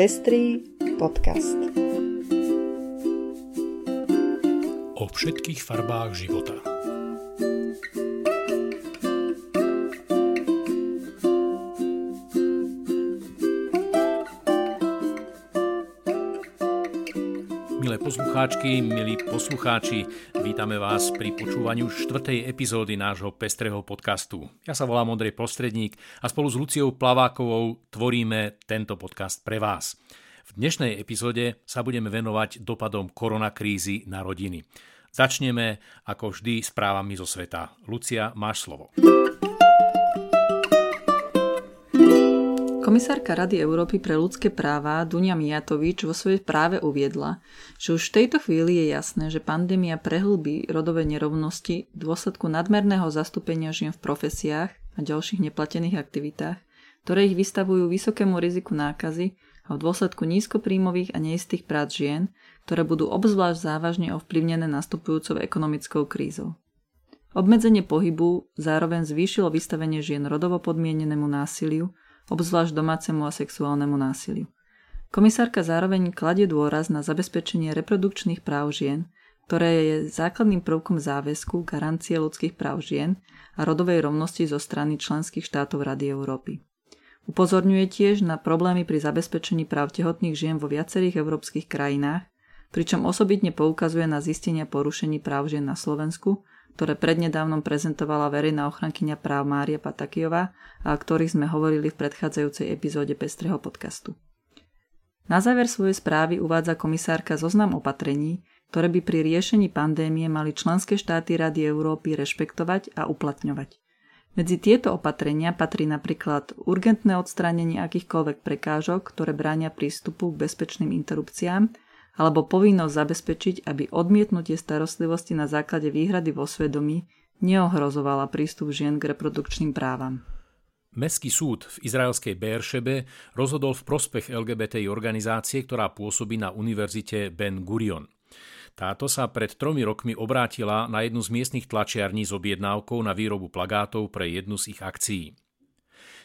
Pestrý podcast. O všetkých farbách života. Poslucháčky, milí poslucháči, vítame vás pri počúvaniu štvrtej epizódy nášho pestrého podcastu. Ja sa volám Ondrej Prostredník a spolu s Luciou Plavákovou tvoríme tento podcast pre vás. V dnešnej epizóde sa budeme venovať dopadom koronakrízy na rodiny. Začneme ako vždy správami zo sveta. Lucia, máš slovo. Komisárka Rady Európy pre ľudské práva Dunia Mijatovič vo svojej práve uviedla, že už v tejto chvíli je jasné, že pandémia prehlbí rodové nerovnosti v dôsledku nadmerného zastúpenia žien v profesiách a ďalších neplatených aktivitách, ktoré ich vystavujú vysokému riziku nákazy a v dôsledku nízkopríjmových a neistých prác žien, ktoré budú obzvlášť závažne ovplyvnené nastupujúcou ekonomickou krízou. Obmedzenie pohybu zároveň zvýšilo vystavenie žien rodovo podmienenému násiliu obzvlášť domácemu a sexuálnemu násiliu. Komisárka zároveň kladie dôraz na zabezpečenie reprodukčných práv žien, ktoré je základným prvkom záväzku garancie ľudských práv žien a rodovej rovnosti zo strany členských štátov Rady Európy. Upozorňuje tiež na problémy pri zabezpečení práv tehotných žien vo viacerých európskych krajinách, pričom osobitne poukazuje na zistenia porušení práv žien na Slovensku ktoré prednedávnom prezentovala verejná ochrankyňa práv Mária Patakijová a ktorých sme hovorili v predchádzajúcej epizóde Pestrého podcastu. Na záver svojej správy uvádza komisárka zoznam opatrení, ktoré by pri riešení pandémie mali členské štáty Rady Európy rešpektovať a uplatňovať. Medzi tieto opatrenia patrí napríklad urgentné odstránenie akýchkoľvek prekážok, ktoré bránia prístupu k bezpečným interrupciám alebo povinnosť zabezpečiť, aby odmietnutie starostlivosti na základe výhrady vo svedomí neohrozovala prístup žien k reprodukčným právam. Mestský súd v izraelskej Beeršebe rozhodol v prospech LGBTI organizácie, ktorá pôsobí na univerzite Ben Gurion. Táto sa pred tromi rokmi obrátila na jednu z miestnych tlačiarní s objednávkou na výrobu plagátov pre jednu z ich akcií.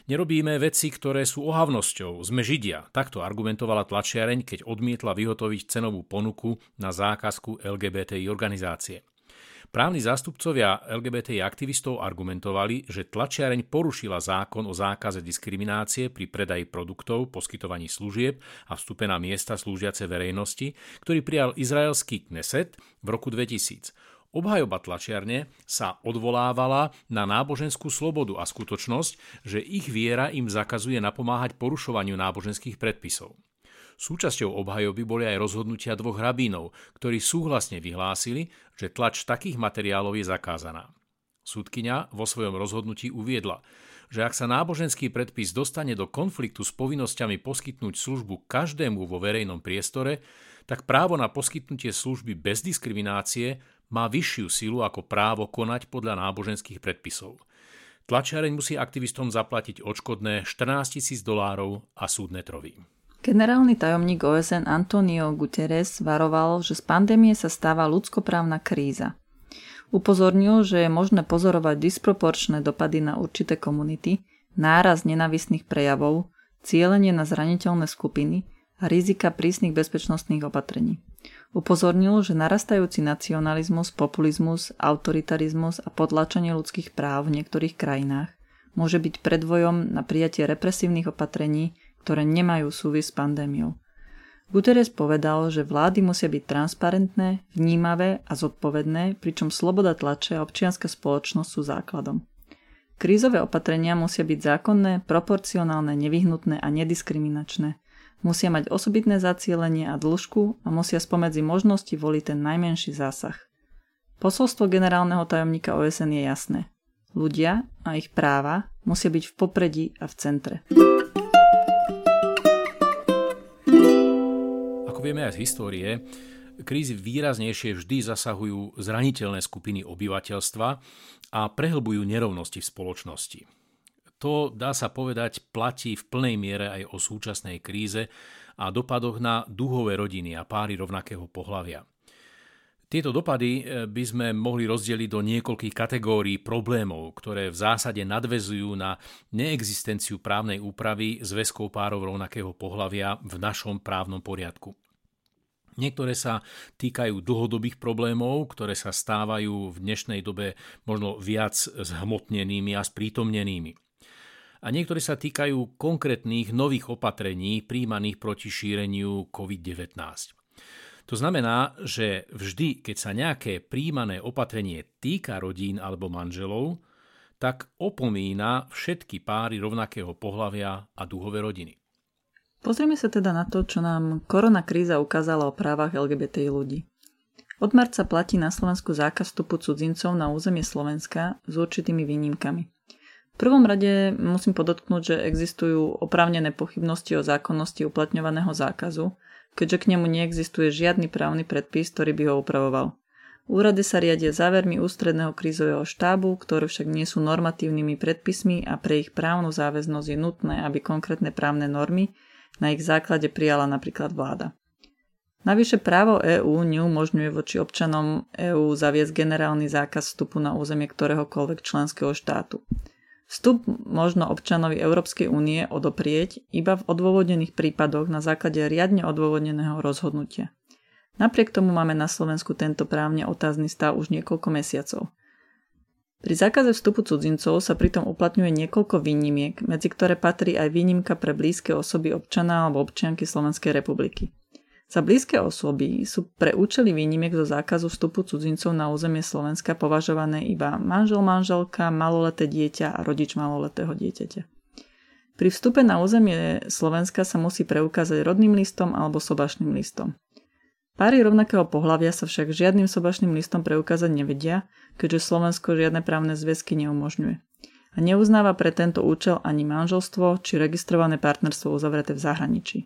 Nerobíme veci, ktoré sú ohavnosťou, sme Židia. Takto argumentovala tlačiareň, keď odmietla vyhotoviť cenovú ponuku na zákazku LGBTI organizácie. Právni zástupcovia LGBTI aktivistov argumentovali, že tlačiareň porušila zákon o zákaze diskriminácie pri predaji produktov, poskytovaní služieb a vstupe na miesta slúžiace verejnosti, ktorý prijal izraelský Kneset v roku 2000. Obhajoba tlačiarne sa odvolávala na náboženskú slobodu a skutočnosť, že ich viera im zakazuje napomáhať porušovaniu náboženských predpisov. Súčasťou obhajoby boli aj rozhodnutia dvoch rabínov, ktorí súhlasne vyhlásili, že tlač takých materiálov je zakázaná. Súdkyňa vo svojom rozhodnutí uviedla, že ak sa náboženský predpis dostane do konfliktu s povinnosťami poskytnúť službu každému vo verejnom priestore, tak právo na poskytnutie služby bez diskriminácie má vyššiu silu ako právo konať podľa náboženských predpisov. Tlačiareň musí aktivistom zaplatiť odškodné 14 tisíc dolárov a súdne trovy. Generálny tajomník OSN Antonio Guterres varoval, že z pandémie sa stáva ľudskoprávna kríza. Upozornil, že je možné pozorovať disproporčné dopady na určité komunity, náraz nenavistných prejavov, cieľenie na zraniteľné skupiny a rizika prísnych bezpečnostných opatrení. Upozornil, že narastajúci nacionalizmus, populizmus, autoritarizmus a podlačenie ľudských práv v niektorých krajinách môže byť predvojom na prijatie represívnych opatrení, ktoré nemajú súvis s pandémiou. Guterres povedal, že vlády musia byť transparentné, vnímavé a zodpovedné, pričom sloboda tlače a občianská spoločnosť sú základom. Krízové opatrenia musia byť zákonné, proporcionálne, nevyhnutné a nediskriminačné – musia mať osobitné zacielenie a dĺžku a musia spomedzi možnosti voliť ten najmenší zásah. Posolstvo generálneho tajomníka OSN je jasné. Ľudia a ich práva musia byť v popredí a v centre. Ako vieme aj z histórie, krízy výraznejšie vždy zasahujú zraniteľné skupiny obyvateľstva a prehlbujú nerovnosti v spoločnosti. To, dá sa povedať, platí v plnej miere aj o súčasnej kríze a dopadoch na duhové rodiny a páry rovnakého pohľavia. Tieto dopady e, by sme mohli rozdeliť do niekoľkých kategórií problémov, ktoré v zásade nadvezujú na neexistenciu právnej úpravy zväzkov párov rovnakého pohľavia v našom právnom poriadku. Niektoré sa týkajú dlhodobých problémov, ktoré sa stávajú v dnešnej dobe možno viac zhmotnenými a sprítomnenými. A niektoré sa týkajú konkrétnych nových opatrení príjmaných proti šíreniu COVID-19. To znamená, že vždy, keď sa nejaké príjmané opatrenie týka rodín alebo manželov, tak opomína všetky páry rovnakého pohľavia a duhové rodiny. Pozrieme sa teda na to, čo nám korona kríza ukázala o právach LGBT ľudí. Od marca platí na Slovensku zákaz vstupu cudzincov na územie Slovenska s určitými výnimkami. Prvom rade musím podotknúť, že existujú oprávnené pochybnosti o zákonnosti uplatňovaného zákazu, keďže k nemu neexistuje žiadny právny predpis, ktorý by ho upravoval. Úrady sa riadia závermi ústredného krízového štábu, ktoré však nie sú normatívnymi predpismi a pre ich právnu záväznosť je nutné, aby konkrétne právne normy na ich základe prijala napríklad vláda. Navyše právo EÚ neumožňuje voči občanom EÚ zaviesť generálny zákaz vstupu na územie ktoréhokoľvek členského štátu. Vstup možno občanovi Európskej únie odoprieť iba v odôvodnených prípadoch na základe riadne odôvodneného rozhodnutia. Napriek tomu máme na Slovensku tento právne otázny stav už niekoľko mesiacov. Pri zákaze vstupu cudzincov sa pritom uplatňuje niekoľko výnimiek, medzi ktoré patrí aj výnimka pre blízke osoby občana alebo občianky Slovenskej republiky. Za blízke osoby sú pre účely výnimiek zo zákazu vstupu cudzincov na územie Slovenska považované iba manžel, manželka, maloleté dieťa a rodič maloletého dieťaťa. Pri vstupe na územie Slovenska sa musí preukázať rodným listom alebo sobašným listom. Páry rovnakého pohľavia sa však žiadnym sobašným listom preukázať nevedia, keďže Slovensko žiadne právne zväzky neumožňuje. A neuznáva pre tento účel ani manželstvo či registrované partnerstvo uzavreté v zahraničí.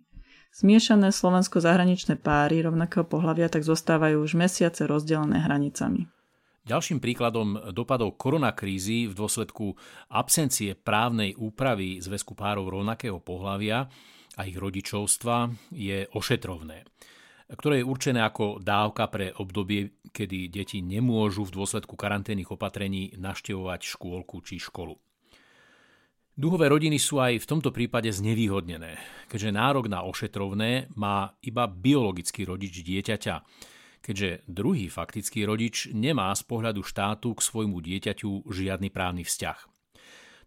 Zmiešané slovensko-zahraničné páry rovnakého pohľavia tak zostávajú už mesiace rozdelené hranicami. Ďalším príkladom dopadov koronakrízy v dôsledku absencie právnej úpravy zväzku párov rovnakého pohľavia a ich rodičovstva je ošetrovné, ktoré je určené ako dávka pre obdobie, kedy deti nemôžu v dôsledku karanténnych opatrení naštevovať škôlku či školu. Duhové rodiny sú aj v tomto prípade znevýhodnené, keďže nárok na ošetrovné má iba biologický rodič dieťaťa, keďže druhý faktický rodič nemá z pohľadu štátu k svojmu dieťaťu žiadny právny vzťah.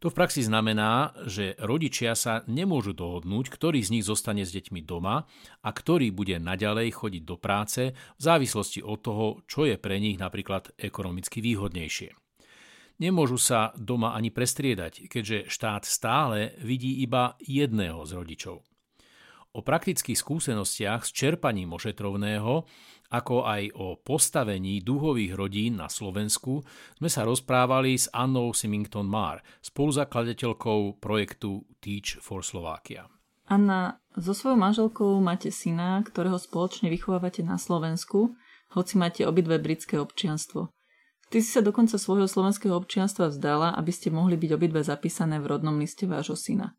To v praxi znamená, že rodičia sa nemôžu dohodnúť, ktorý z nich zostane s deťmi doma a ktorý bude naďalej chodiť do práce v závislosti od toho, čo je pre nich napríklad ekonomicky výhodnejšie. Nemôžu sa doma ani prestriedať, keďže štát stále vidí iba jedného z rodičov. O praktických skúsenostiach s čerpaním ošetrovného, ako aj o postavení duhových rodín na Slovensku sme sa rozprávali s Annou Simington Marr, spoluzakladateľkou projektu Teach for Slovakia. Anna, so svojou manželkou máte syna, ktorého spoločne vychovávate na Slovensku, hoci máte obidve britské občianstvo. Ty si sa dokonca svojho slovenského občianstva vzdala, aby ste mohli byť obidve zapísané v rodnom liste vášho syna.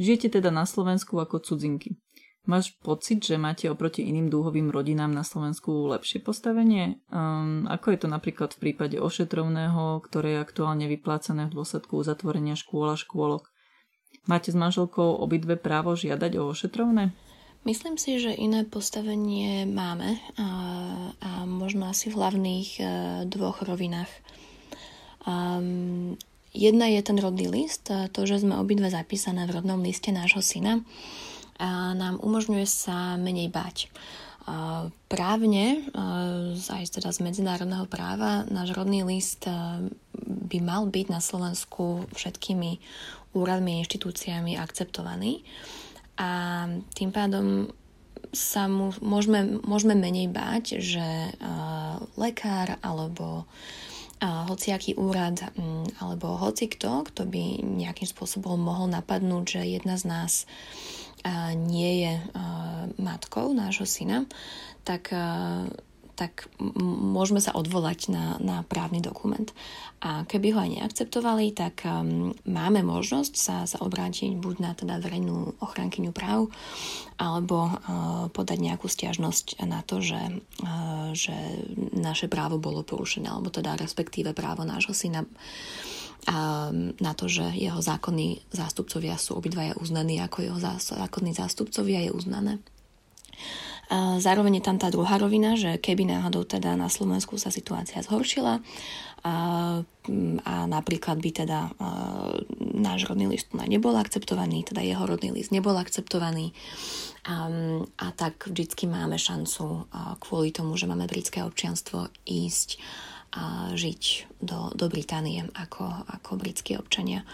Žijete teda na Slovensku ako cudzinky. Máš pocit, že máte oproti iným dúhovým rodinám na Slovensku lepšie postavenie? Um, ako je to napríklad v prípade ošetrovného, ktoré je aktuálne vyplácané v dôsledku uzatvorenia škôl a škôlok? Máte s manželkou obidve právo žiadať o ošetrovné? Myslím si, že iné postavenie máme a, a možno asi v hlavných a, e, dvoch rovinách. Um, jedna je ten rodný list, to, že sme obidve zapísané v rodnom liste nášho syna a nám umožňuje sa menej bať. A právne, aj teda z medzinárodného práva, náš rodný list by mal byť na Slovensku všetkými úradmi a inštitúciami akceptovaný a tým pádom sa mu, môžeme, môžeme menej báť, že uh, lekár alebo uh, hociaký úrad um, alebo hoci kto, kto by nejakým spôsobom mohol napadnúť, že jedna z nás uh, nie je uh, matkou nášho syna, tak uh, tak môžeme sa odvolať na, na právny dokument. A keby ho aj neakceptovali, tak um, máme možnosť sa, sa obrátiť buď na teda verejnú ochrankyňu práv, alebo uh, podať nejakú stiažnosť na to, že, uh, že naše právo bolo porušené, alebo teda respektíve právo nášho syna a na to, že jeho zákonní zástupcovia sú obidvaja uznaní ako jeho zákonní zástupcovia je uznané. Zároveň je tam tá druhá rovina, že keby náhodou teda na Slovensku sa situácia zhoršila a, a napríklad by teda náš rodný list nebol akceptovaný, teda jeho rodný list nebol akceptovaný a, a tak vždycky máme šancu kvôli tomu, že máme britské občianstvo ísť žiť do, do Británie ako, ako britskí občania,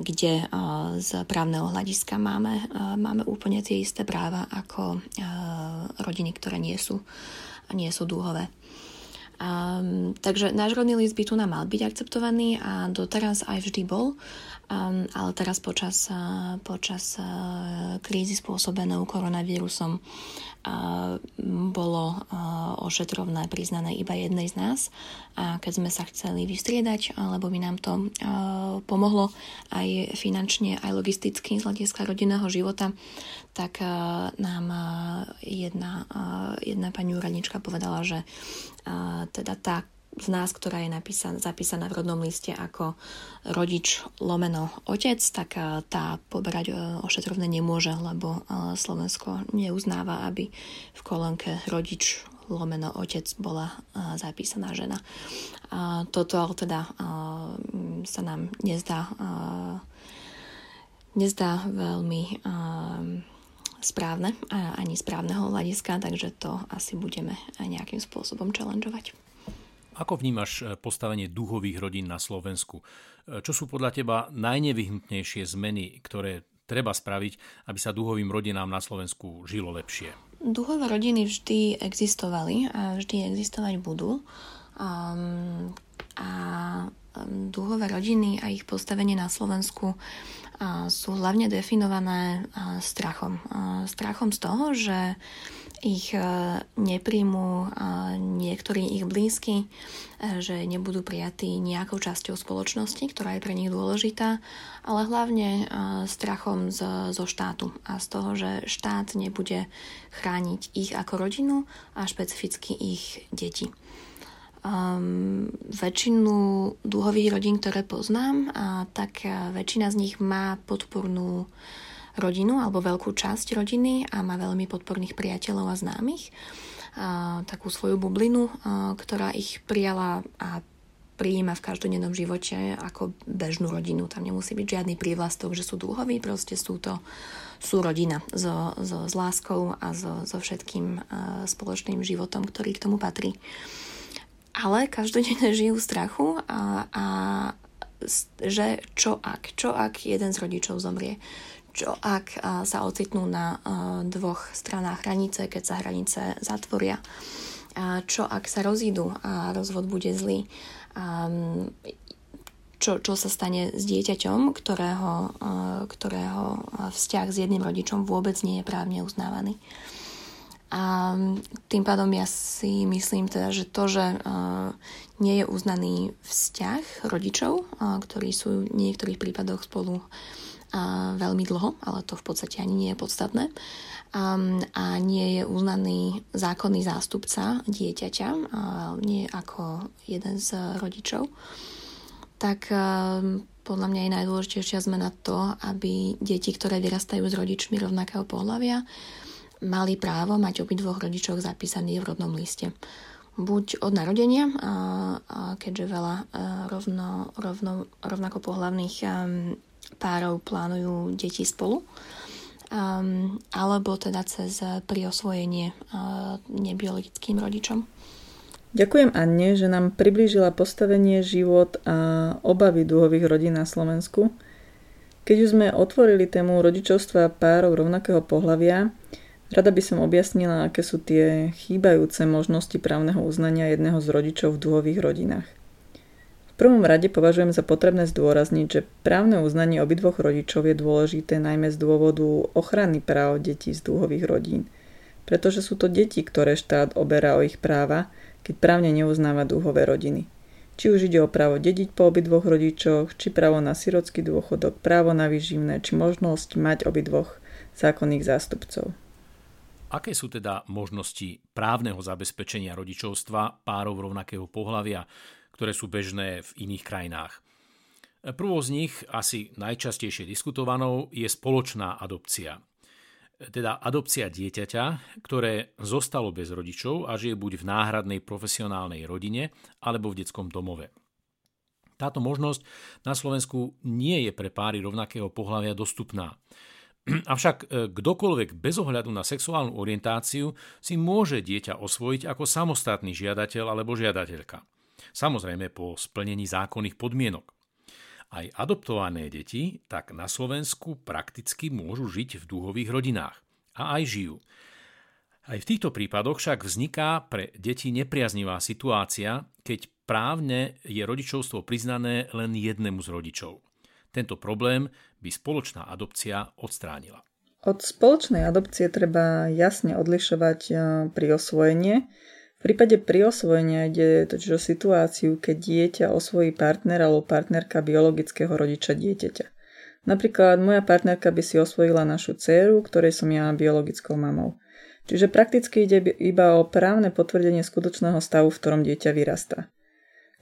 kde z právneho hľadiska máme, máme úplne tie isté práva ako rodiny, ktoré nie sú, nie sú dúhové. Um, takže náš rodný list by tu nám mal byť akceptovaný a doteraz aj vždy bol. Um, ale teraz počas, uh, počas uh, krízy spôsobenou koronavírusom uh, bolo uh, ošetrovné priznané iba jednej z nás. A keď sme sa chceli vystriedať, lebo by nám to uh, pomohlo aj finančne, aj logisticky z hľadiska rodinného života, tak uh, nám uh, jedna, uh, jedna pani úradnička povedala, že uh, teda tá z nás, ktorá je napísaná, zapísaná v rodnom liste ako rodič lomeno otec, tak eh, tá poberať eh, ošetrovné nemôže, lebo eh, Slovensko neuznáva, aby v kolónke rodič lomeno otec bola zapísaná žena. Toto ale teda sa nám nezdá, nezdá veľmi správne ani správneho hľadiska, takže to asi budeme nejakým spôsobom challengeovať. Ako vnímaš e, postavenie duhových rodín na Slovensku? E, čo sú podľa teba najnevyhnutnejšie zmeny, ktoré treba spraviť, aby sa duhovým rodinám na Slovensku žilo lepšie? Duhové rodiny vždy existovali a vždy existovať budú. Um, a duhové rodiny a ich postavenie na Slovensku sú hlavne definované strachom. Strachom z toho, že ich e, nepríjmu e, niektorí ich blízky, e, že nebudú prijatí nejakou časťou spoločnosti, ktorá je pre nich dôležitá, ale hlavne strachom z, zo štátu a z toho, že štát nebude chrániť ich ako rodinu a špecificky ich deti. Um, väčšinu dúhových rodín, ktoré poznám, a tak väčšina z nich má podpornú rodinu alebo veľkú časť rodiny a má veľmi podporných priateľov a známych. A, takú svoju bublinu, a, ktorá ich prijala a prijíma v každodennom živote ako bežnú rodinu. Tam nemusí byť žiadny prívlastok, že sú dúhoví, proste sú to sú rodina so, so, s láskou a so, so všetkým uh, spoločným životom, ktorý k tomu patrí. Ale každodenne žijú v strachu a, a že čo ak, čo ak jeden z rodičov zomrie, čo ak sa ocitnú na dvoch stranách hranice, keď sa hranice zatvoria, čo ak sa rozídu a rozvod bude zlý, čo, čo sa stane s dieťaťom, ktorého, ktorého vzťah s jedným rodičom vôbec nie je právne uznávaný. A tým pádom ja si myslím teda, že to, že nie je uznaný vzťah rodičov, ktorí sú v niektorých prípadoch spolu a veľmi dlho, ale to v podstate ani nie je podstatné. A, nie je uznaný zákonný zástupca dieťaťa, nie ako jeden z rodičov. Tak podľa mňa je najdôležitejšia zmena to, aby deti, ktoré vyrastajú s rodičmi rovnakého pohľavia, mali právo mať obidvoch rodičov zapísaných v rodnom liste buď od narodenia, a, a keďže veľa a, rovno, rovno, rovnako pohľavných párov plánujú deti spolu, um, alebo teda cez priosvojenie uh, nebiologickým rodičom. Ďakujem Anne, že nám priblížila postavenie, život a obavy dúhových rodín na Slovensku. Keď už sme otvorili tému rodičovstva párov rovnakého pohľavia, rada by som objasnila, aké sú tie chýbajúce možnosti právneho uznania jedného z rodičov v dúhových rodinách. V prvom rade považujem za potrebné zdôrazniť, že právne uznanie obidvoch rodičov je dôležité najmä z dôvodu ochrany práv detí z dúhových rodín, pretože sú to deti, ktoré štát oberá o ich práva keď právne neuznáva dúhové rodiny. Či už ide o právo dediť po obidvoch rodičoch, či právo na sirotský dôchodok, právo na výživné, či možnosť mať obidvoch zákonných zástupcov. Aké sú teda možnosti právneho zabezpečenia rodičovstva párov rovnakého pohľavia, ktoré sú bežné v iných krajinách? Prvou z nich, asi najčastejšie diskutovanou, je spoločná adopcia. Teda adopcia dieťaťa, ktoré zostalo bez rodičov a žije buď v náhradnej profesionálnej rodine alebo v detskom domove. Táto možnosť na Slovensku nie je pre páry rovnakého pohľavia dostupná. Avšak e, kdokoľvek bez ohľadu na sexuálnu orientáciu si môže dieťa osvojiť ako samostatný žiadateľ alebo žiadateľka. Samozrejme po splnení zákonných podmienok. Aj adoptované deti tak na Slovensku prakticky môžu žiť v dúhových rodinách. A aj žijú. Aj v týchto prípadoch však vzniká pre deti nepriaznivá situácia, keď právne je rodičovstvo priznané len jednému z rodičov. Tento problém by spoločná adopcia odstránila. Od spoločnej adopcie treba jasne odlišovať e, pri osvojenie. V prípade pri osvojenia ide totiž o situáciu, keď dieťa osvojí partner alebo partnerka biologického rodiča dieťaťa. Napríklad moja partnerka by si osvojila našu dceru, ktorej som ja biologickou mamou. Čiže prakticky ide iba o právne potvrdenie skutočného stavu, v ktorom dieťa vyrastá.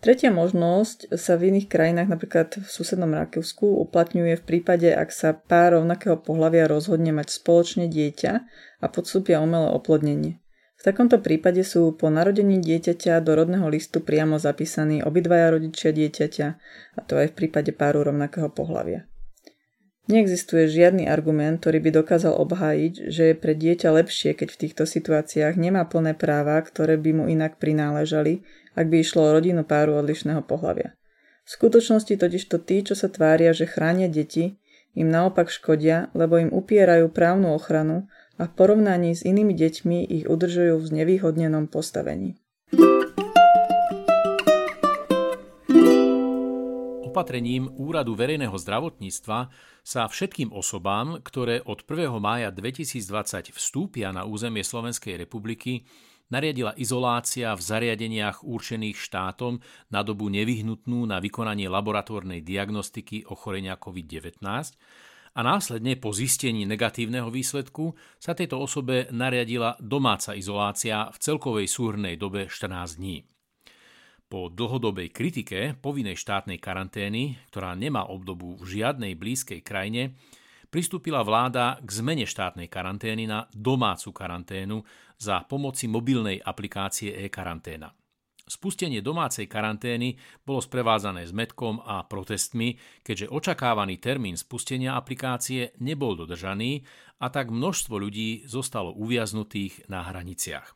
Tretia možnosť sa v iných krajinách, napríklad v susednom Rakúsku, uplatňuje v prípade, ak sa pár rovnakého pohľavia rozhodne mať spoločne dieťa a podstúpia umelé oplodnenie. V takomto prípade sú po narodení dieťaťa do rodného listu priamo zapísaní obidvaja rodičia dieťaťa, a to aj v prípade páru rovnakého pohľavia. Neexistuje žiadny argument, ktorý by dokázal obhájiť, že je pre dieťa lepšie, keď v týchto situáciách nemá plné práva, ktoré by mu inak prináležali, ak by išlo o rodinu páru odlišného pohľavia. V skutočnosti totižto tí, čo sa tvária, že chránia deti, im naopak škodia, lebo im upierajú právnu ochranu a v porovnaní s inými deťmi ich udržujú v znevýhodnenom postavení. Opatrením Úradu verejného zdravotníctva sa všetkým osobám, ktoré od 1. mája 2020 vstúpia na územie Slovenskej republiky, nariadila izolácia v zariadeniach určených štátom na dobu nevyhnutnú na vykonanie laboratórnej diagnostiky ochorenia COVID-19 a následne po zistení negatívneho výsledku sa tejto osobe nariadila domáca izolácia v celkovej súhrnej dobe 14 dní. Po dlhodobej kritike povinnej štátnej karantény, ktorá nemá obdobu v žiadnej blízkej krajine, pristúpila vláda k zmene štátnej karantény na domácu karanténu za pomoci mobilnej aplikácie e-karanténa. Spustenie domácej karantény bolo sprevádzané zmetkom a protestmi, keďže očakávaný termín spustenia aplikácie nebol dodržaný a tak množstvo ľudí zostalo uviaznutých na hraniciach.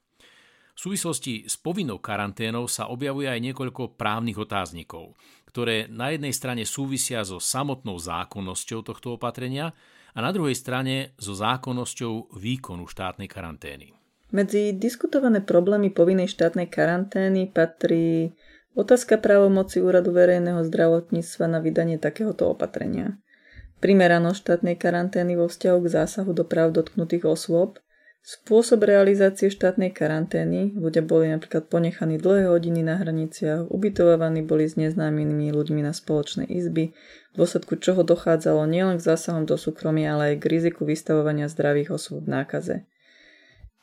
V súvislosti s povinnou karanténou sa objavuje aj niekoľko právnych otáznikov, ktoré na jednej strane súvisia so samotnou zákonnosťou tohto opatrenia a na druhej strane so zákonnosťou výkonu štátnej karantény. Medzi diskutované problémy povinnej štátnej karantény patrí otázka právomoci Úradu verejného zdravotníctva na vydanie takéhoto opatrenia, primeranosť štátnej karantény vo vzťahu k zásahu do práv dotknutých osôb Spôsob realizácie štátnej karantény, ľudia boli napríklad ponechaní dlhé hodiny na hraniciach, ubytovaní boli s neznámymi ľuďmi na spoločnej izby, v dôsledku čoho dochádzalo nielen k zásahom do súkromia, ale aj k riziku vystavovania zdravých osôb v nákaze.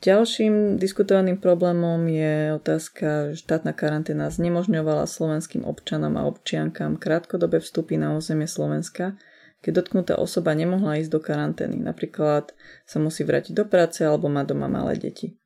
Ďalším diskutovaným problémom je otázka, že štátna karanténa znemožňovala slovenským občanom a občiankám krátkodobé vstupy na územie Slovenska – keď dotknutá osoba nemohla ísť do karantény, napríklad sa musí vrátiť do práce alebo má doma malé deti.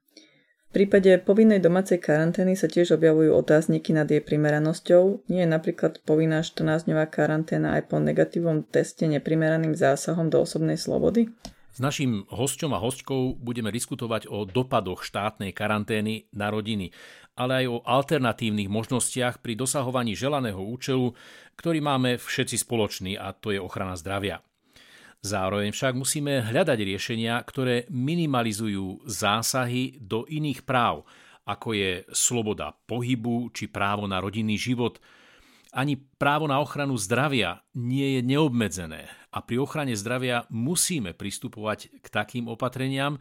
V prípade povinnej domácej karantény sa tiež objavujú otázniky nad jej primeranosťou. Nie je napríklad povinná 14-dňová karanténa aj po negatívnom teste neprimeraným zásahom do osobnej slobody? S našim hosťom a hostkou budeme diskutovať o dopadoch štátnej karantény na rodiny, ale aj o alternatívnych možnostiach pri dosahovaní želaného účelu, ktorý máme všetci spoločný a to je ochrana zdravia. Zároveň však musíme hľadať riešenia, ktoré minimalizujú zásahy do iných práv, ako je sloboda pohybu či právo na rodinný život – ani právo na ochranu zdravia nie je neobmedzené a pri ochrane zdravia musíme pristupovať k takým opatreniam,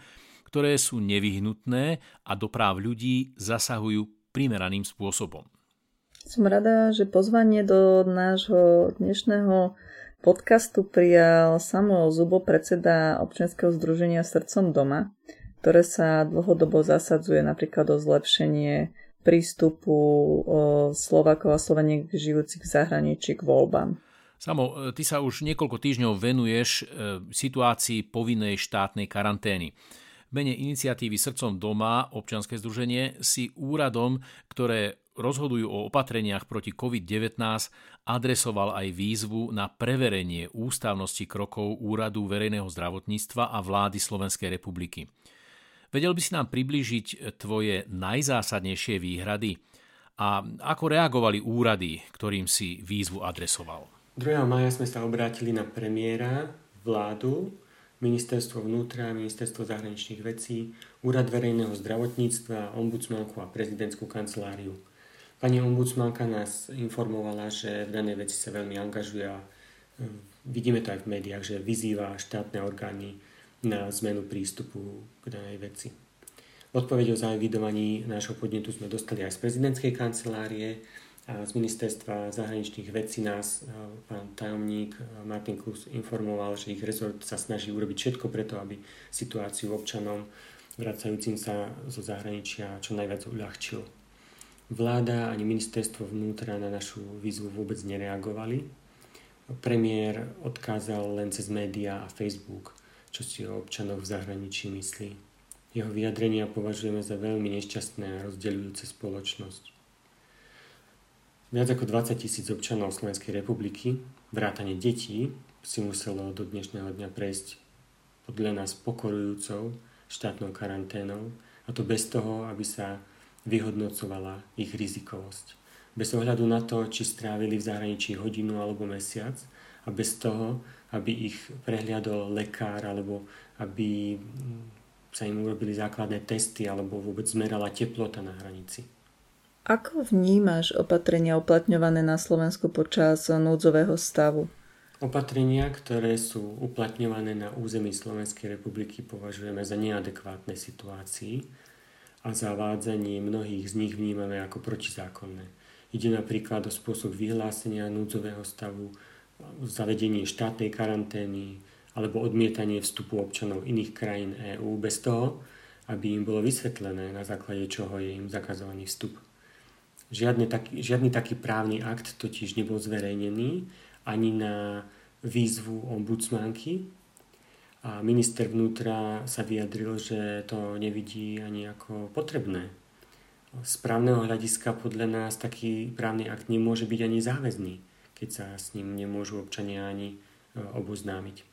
ktoré sú nevyhnutné a do práv ľudí zasahujú primeraným spôsobom. Som rada, že pozvanie do nášho dnešného podcastu prijal Samuel Zubo, predseda občianskeho združenia Srdcom doma, ktoré sa dlhodobo zasadzuje napríklad o zlepšenie prístupu Slovakov a Sloveniek žijúcich v zahraničí k voľbám. Samo, ty sa už niekoľko týždňov venuješ e, situácii povinnej štátnej karantény. Mene iniciatívy Srdcom doma občianske združenie si úradom, ktoré rozhodujú o opatreniach proti COVID-19, adresoval aj výzvu na preverenie ústavnosti krokov Úradu verejného zdravotníctva a vlády Slovenskej republiky. Vedel by si nám priblížiť tvoje najzásadnejšie výhrady a ako reagovali úrady, ktorým si výzvu adresoval? 2. maja sme sa obrátili na premiéra, vládu, ministerstvo vnútra, ministerstvo zahraničných vecí, úrad verejného zdravotníctva, ombudsmanku a prezidentskú kanceláriu. Pani ombudsmanka nás informovala, že v danej veci sa veľmi angažuje a e, vidíme to aj v médiách, že vyzýva štátne orgány na zmenu prístupu k danej veci. Odpoveď o zaevidovaní nášho podnetu sme dostali aj z prezidentskej kancelárie z ministerstva zahraničných vecí nás e, pán tajomník e, Martin Klus informoval, že ich rezort sa snaží urobiť všetko preto, aby situáciu občanom vracajúcim sa zo zahraničia čo najviac uľahčil. Vláda ani ministerstvo vnútra na našu výzvu vôbec nereagovali. Premiér odkázal len cez médiá a Facebook, čo si o občanoch v zahraničí myslí. Jeho vyjadrenia považujeme za veľmi nešťastné a rozdeľujúce spoločnosť. Viac ako 20 tisíc občanov Slovenskej republiky, vrátane detí, si muselo do dnešného dňa prejsť podľa nás pokorujúcou štátnou karanténou, a to bez toho, aby sa vyhodnocovala ich rizikovosť. Bez ohľadu na to, či strávili v zahraničí hodinu alebo mesiac a bez toho, aby ich prehliadol lekár alebo aby sa im urobili základné testy alebo vôbec zmerala teplota na hranici. Ako vnímaš opatrenia uplatňované na Slovensku počas núdzového stavu? Opatrenia, ktoré sú uplatňované na území Slovenskej republiky, považujeme za neadekvátne situácii a zavádzanie mnohých z nich vnímame ako protizákonné. Ide napríklad o spôsob vyhlásenia núdzového stavu, zavedenie štátnej karantény alebo odmietanie vstupu občanov iných krajín EÚ bez toho, aby im bolo vysvetlené, na základe čoho je im zakazovaný vstup. Žiadny taký, žiadny taký právny akt totiž nebol zverejnený ani na výzvu ombudsmanky, a minister vnútra sa vyjadril, že to nevidí ani ako potrebné. Z právneho hľadiska podľa nás taký právny akt nemôže byť ani záväzný, keď sa s ním nemôžu občania ani e, oboznámiť.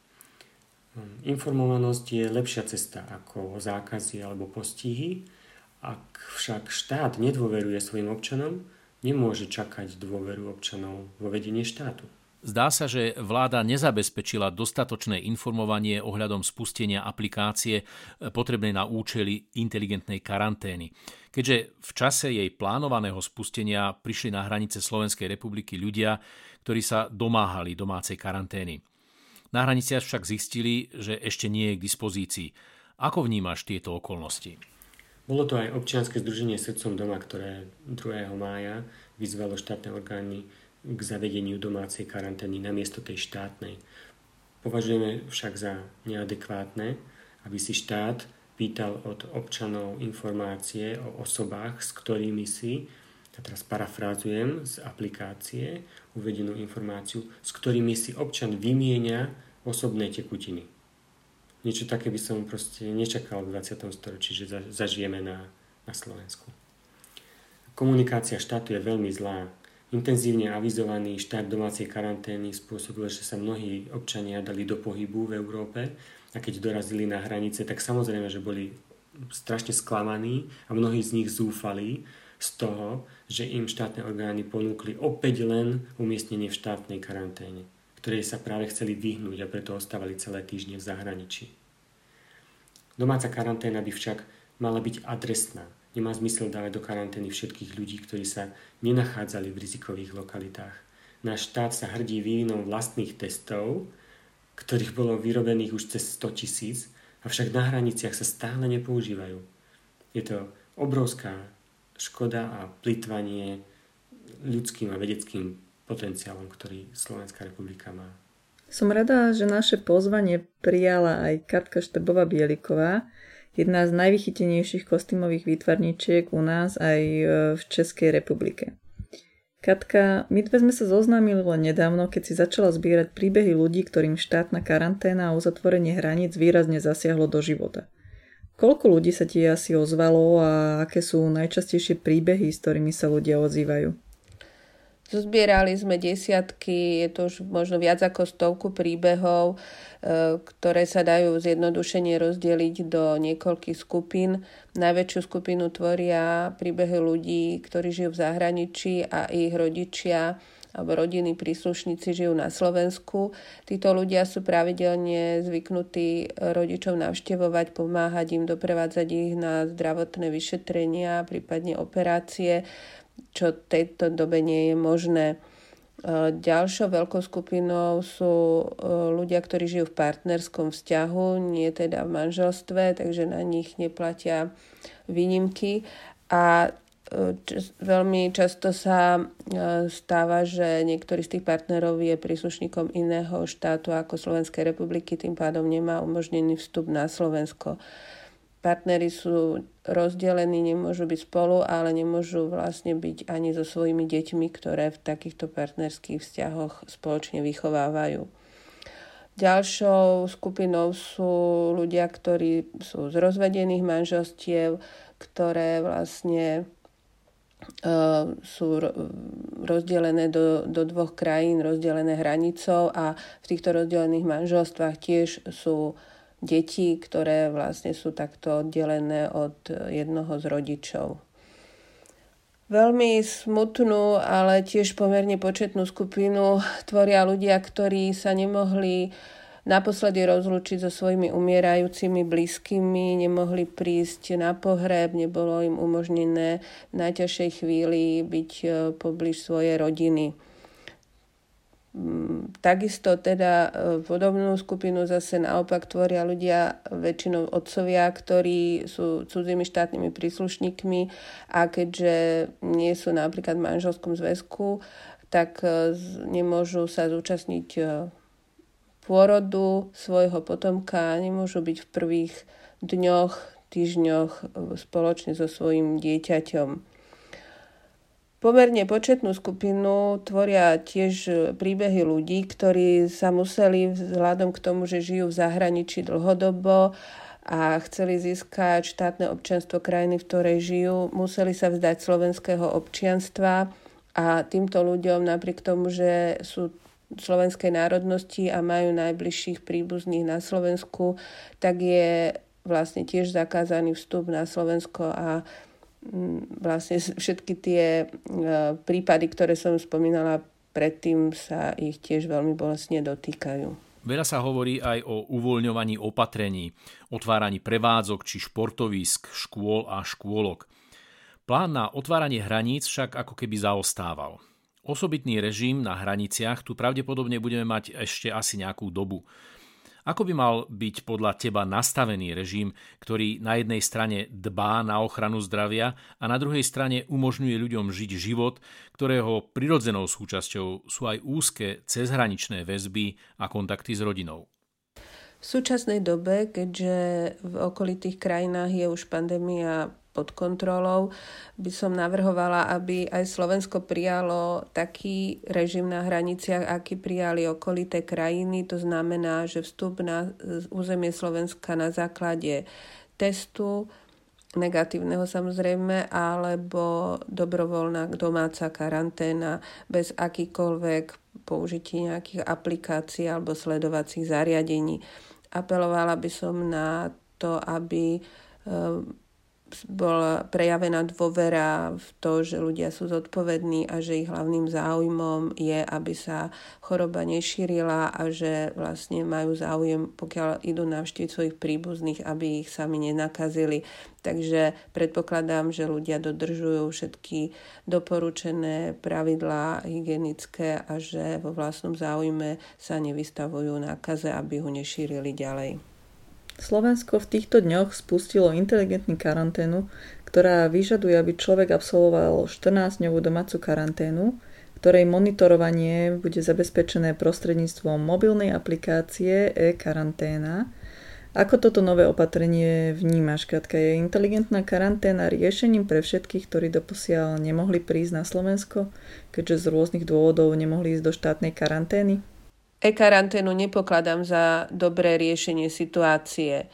Informovanosť je lepšia cesta ako zákazy alebo postihy. Ak však štát nedôveruje svojim občanom, nemôže čakať dôveru občanov vo vedenie štátu. Zdá sa, že vláda nezabezpečila dostatočné informovanie ohľadom spustenia aplikácie potrebnej na účely inteligentnej karantény. Keďže v čase jej plánovaného spustenia prišli na hranice Slovenskej republiky ľudia, ktorí sa domáhali domácej karantény. Na hraniciach však zistili, že ešte nie je k dispozícii. Ako vnímaš tieto okolnosti? Bolo to aj občianske združenie Srdcom doma, ktoré 2. mája vyzvalo štátne orgány k zavedeniu domácej karantény namiesto tej štátnej. Považujeme však za neadekvátne, aby si štát pýtal od občanov informácie o osobách, s ktorými si, a teraz parafrázujem z aplikácie, uvedenú informáciu, s ktorými si občan vymienia osobné tekutiny. Niečo také by som proste nečakal v 20. storočí, že zažijeme na, na Slovensku. Komunikácia štátu je veľmi zlá Intenzívne avizovaný štát domácej karantény spôsobil, že sa mnohí občania dali do pohybu v Európe a keď dorazili na hranice, tak samozrejme, že boli strašne sklamaní a mnohí z nich zúfali z toho, že im štátne orgány ponúkli opäť len umiestnenie v štátnej karanténe, ktorej sa práve chceli vyhnúť a preto ostávali celé týždne v zahraničí. Domáca karanténa by však mala byť adresná, Nemá zmysel dávať do karantény všetkých ľudí, ktorí sa nenachádzali v rizikových lokalitách. Náš štát sa hrdí vývinom vlastných testov, ktorých bolo vyrobených už cez 100 tisíc, avšak na hraniciach sa stále nepoužívajú. Je to obrovská škoda a plitvanie ľudským a vedeckým potenciálom, ktorý Slovenská republika má. Som rada, že naše pozvanie prijala aj Katka Štrbová Bieliková, jedna z najvychytenejších kostýmových výtvarníčiek u nás aj e, v Českej republike. Katka, my dve sme sa zoznámili len nedávno, keď si začala zbierať príbehy ľudí, ktorým štátna karanténa a uzatvorenie hraníc výrazne zasiahlo do života. Koľko ľudí sa ti asi ozvalo a aké sú najčastejšie príbehy, s ktorými sa ľudia ozývajú? Zozbierali sme desiatky, je to už možno viac ako stovku príbehov, e, ktoré sa dajú zjednodušene rozdeliť do niekoľkých skupín. Najväčšiu skupinu tvoria príbehy ľudí, ktorí žijú v zahraničí a ich rodičia alebo rodiny príslušníci žijú na Slovensku. Títo ľudia sú pravidelne zvyknutí rodičov navštevovať, pomáhať im, doprevádzať ich na zdravotné vyšetrenia, prípadne operácie čo v tejto dobe nie je možné. E, ďalšou veľkou skupinou sú e, ľudia, ktorí žijú v partnerskom vzťahu, nie teda v manželstve, takže na nich neplatia výnimky. A e, veľmi často sa stáva, že niektorý z tých partnerov je príslušníkom iného štátu ako Slovenskej republiky, tým pádom nemá umožnený vstup na Slovensko partnery sú rozdelení, nemôžu byť spolu, ale nemôžu vlastne byť ani so svojimi deťmi, ktoré v takýchto partnerských vzťahoch spoločne vychovávajú. Ďalšou skupinou sú ľudia, ktorí sú z rozvedených manželstiev, ktoré vlastne uh, sú rozdelené do, do dvoch krajín, rozdelené hranicou a v týchto rozdelených manželstvách tiež sú detí, ktoré vlastne sú takto oddelené od jednoho z rodičov. Veľmi smutnú, ale tiež pomerne početnú skupinu tvoria ľudia, ktorí sa nemohli naposledy rozlúčiť so svojimi umierajúcimi blízkymi, nemohli prísť na pohreb, nebolo im umožnené v najťažšej chvíli byť eh, poblíž svojej rodiny. Mm, takisto teda e, podobnú skupinu zase naopak tvoria ľudia, väčšinou otcovia, ktorí sú cudzími štátnymi príslušníkmi a keďže nie sú napríklad v manželskom zväzku, tak e, nemôžu sa zúčastniť e, pôrodu svojho potomka, nemôžu byť v prvých dňoch, týždňoch spoločne so svojim dieťaťom. Pomerne početnú skupinu tvoria tiež príbehy ľudí, ktorí sa museli vzhľadom k tomu, že žijú v zahraničí dlhodobo a chceli získať štátne občianstvo krajiny, v ktorej žijú, museli sa vzdať slovenského občianstva a týmto ľuďom napriek tomu, že sú slovenskej národnosti a majú najbližších príbuzných na Slovensku, tak je vlastne tiež zakázaný vstup na Slovensko a vlastne všetky tie e, prípady, ktoré som spomínala predtým, sa ich tiež veľmi bolestne dotýkajú. Veľa sa hovorí aj o uvoľňovaní opatrení, otváraní prevádzok či športovisk, škôl a škôlok. Plán na otváranie hraníc však ako keby zaostával. Osobitný režim na hraniciach tu pravdepodobne budeme mať ešte asi nejakú dobu. Ako by mal byť podľa teba nastavený režim, ktorý na jednej strane dbá na ochranu zdravia a na druhej strane umožňuje ľuďom žiť život, ktorého prirodzenou súčasťou sú aj úzke cezhraničné väzby a kontakty s rodinou? V súčasnej dobe, keďže v okolitých krajinách je už pandémia pod kontrolou, by som navrhovala, aby aj Slovensko prijalo taký režim na hraniciach, aký prijali okolité krajiny. To znamená, že vstup na územie Slovenska na základe testu, negatívneho samozrejme, alebo dobrovoľná domáca karanténa bez akýkoľvek použití nejakých aplikácií alebo sledovacích zariadení. Apelovala by som na to, aby bola prejavená dôvera v to, že ľudia sú zodpovední a že ich hlavným záujmom je, aby sa choroba nešírila a že vlastne majú záujem, pokiaľ idú navštíviť svojich príbuzných, aby ich sami nenakazili. Takže predpokladám, že ľudia dodržujú všetky doporučené pravidlá hygienické a že vo vlastnom záujme sa nevystavujú nákaze, aby ho nešírili ďalej. Slovensko v týchto dňoch spustilo inteligentnú karanténu, ktorá vyžaduje, aby človek absolvoval 14-dňovú domácu karanténu, ktorej monitorovanie bude zabezpečené prostredníctvom mobilnej aplikácie e-karanténa. Ako toto nové opatrenie vnímaš, Katka? Je inteligentná karanténa riešením pre všetkých, ktorí doposiaľ nemohli prísť na Slovensko, keďže z rôznych dôvodov nemohli ísť do štátnej karantény? E-karanténu nepokladám za dobré riešenie situácie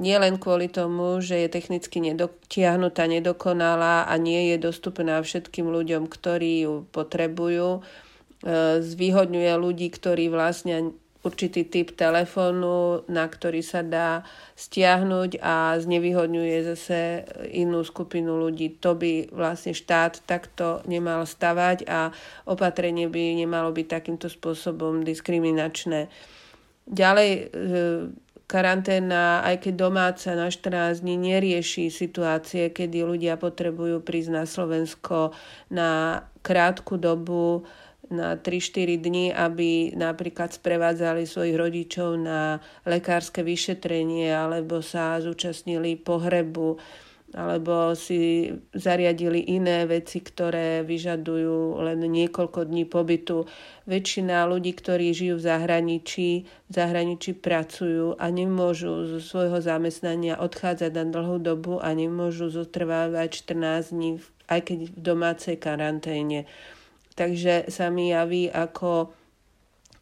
nie len kvôli tomu, že je technicky nedotiahnutá, nedokonalá a nie je dostupná všetkým ľuďom, ktorí ju potrebujú. E, zvýhodňuje ľudí, ktorí vlastne určitý typ telefónu, na ktorý sa dá stiahnuť a znevýhodňuje zase inú skupinu ľudí. To by vlastne štát takto nemal stavať a opatrenie by nemalo byť takýmto spôsobom diskriminačné. Ďalej e, karanténa, aj keď domáca na 14 dní nerieši situácie, kedy ľudia potrebujú prísť na Slovensko na krátku dobu, na 3-4 dní, aby napríklad sprevádzali svojich rodičov na lekárske vyšetrenie alebo sa zúčastnili pohrebu alebo si zariadili iné veci, ktoré vyžadujú len niekoľko dní pobytu. Väčšina ľudí, ktorí žijú v zahraničí, v zahraničí pracujú a nemôžu zo svojho zamestnania odchádzať na dlhú dobu a nemôžu zotrvávať 14 dní, aj keď v domácej karanténe. Takže sa mi javí ako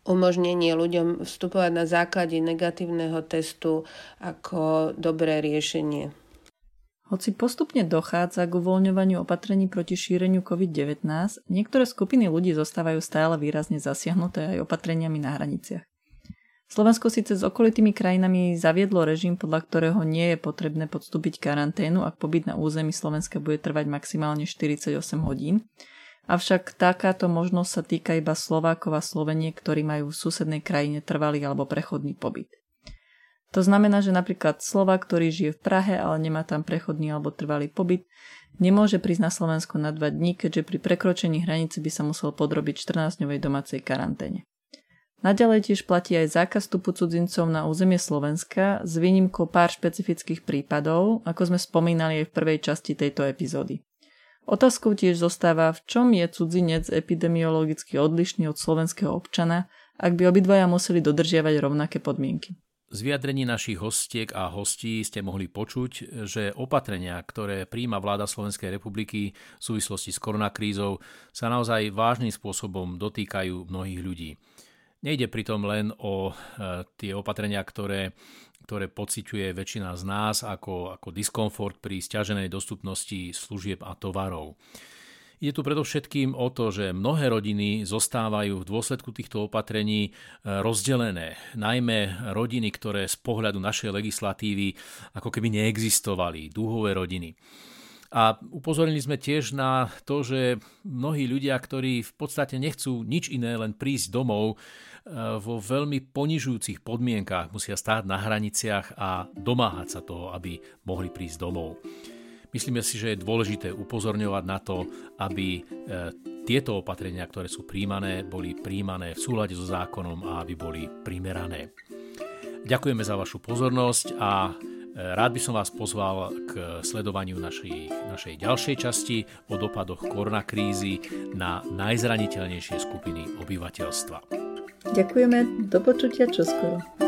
umožnenie ľuďom vstupovať na základe negatívneho testu ako dobré riešenie. Hoci postupne dochádza k uvoľňovaniu opatrení proti šíreniu COVID-19, niektoré skupiny ľudí zostávajú stále výrazne zasiahnuté aj opatreniami na hraniciach. Slovensko síce s okolitými krajinami zaviedlo režim, podľa ktorého nie je potrebné podstúpiť karanténu, ak pobyt na území Slovenska bude trvať maximálne 48 hodín, avšak takáto možnosť sa týka iba Slovákov a Slovenie, ktorí majú v susednej krajine trvalý alebo prechodný pobyt. To znamená, že napríklad Slova, ktorý žije v Prahe, ale nemá tam prechodný alebo trvalý pobyt, nemôže prísť na Slovensko na dva dní, keďže pri prekročení hranice by sa musel podrobiť 14-dňovej domácej karanténe. Naďalej tiež platí aj zákaz vstupu cudzincov na územie Slovenska s výnimkou pár špecifických prípadov, ako sme spomínali aj v prvej časti tejto epizódy. Otázkou tiež zostáva, v čom je cudzinec epidemiologicky odlišný od slovenského občana, ak by obidvaja museli dodržiavať rovnaké podmienky. Z vyjadrení našich hostiek a hostí ste mohli počuť, že opatrenia, ktoré príjma vláda Slovenskej republiky v súvislosti s koronakrízou, sa naozaj vážnym spôsobom dotýkajú mnohých ľudí. Nejde pritom len o e, tie opatrenia, ktoré, ktoré pociťuje väčšina z nás ako, ako diskomfort pri stiaženej dostupnosti služieb a tovarov. Je tu predovšetkým o to, že mnohé rodiny zostávajú v dôsledku týchto opatrení e, rozdelené. Najmä rodiny, ktoré z pohľadu našej legislatívy ako keby neexistovali, dúhové rodiny. A upozornili sme tiež na to, že mnohí ľudia, ktorí v podstate nechcú nič iné, len prísť domov, e, vo veľmi ponižujúcich podmienkách musia stáť na hraniciach a domáhať sa toho, aby mohli prísť domov. Myslíme si, že je dôležité upozorňovať na to, aby e, tieto opatrenia, ktoré sú príjmané, boli príjmané v súlade so zákonom a aby boli primerané. Ďakujeme za vašu pozornosť a rád by som vás pozval k sledovaniu našej, našej ďalšej časti o dopadoch koronakrízy na najzraniteľnejšie skupiny obyvateľstva. Ďakujeme, do počutia čoskoro.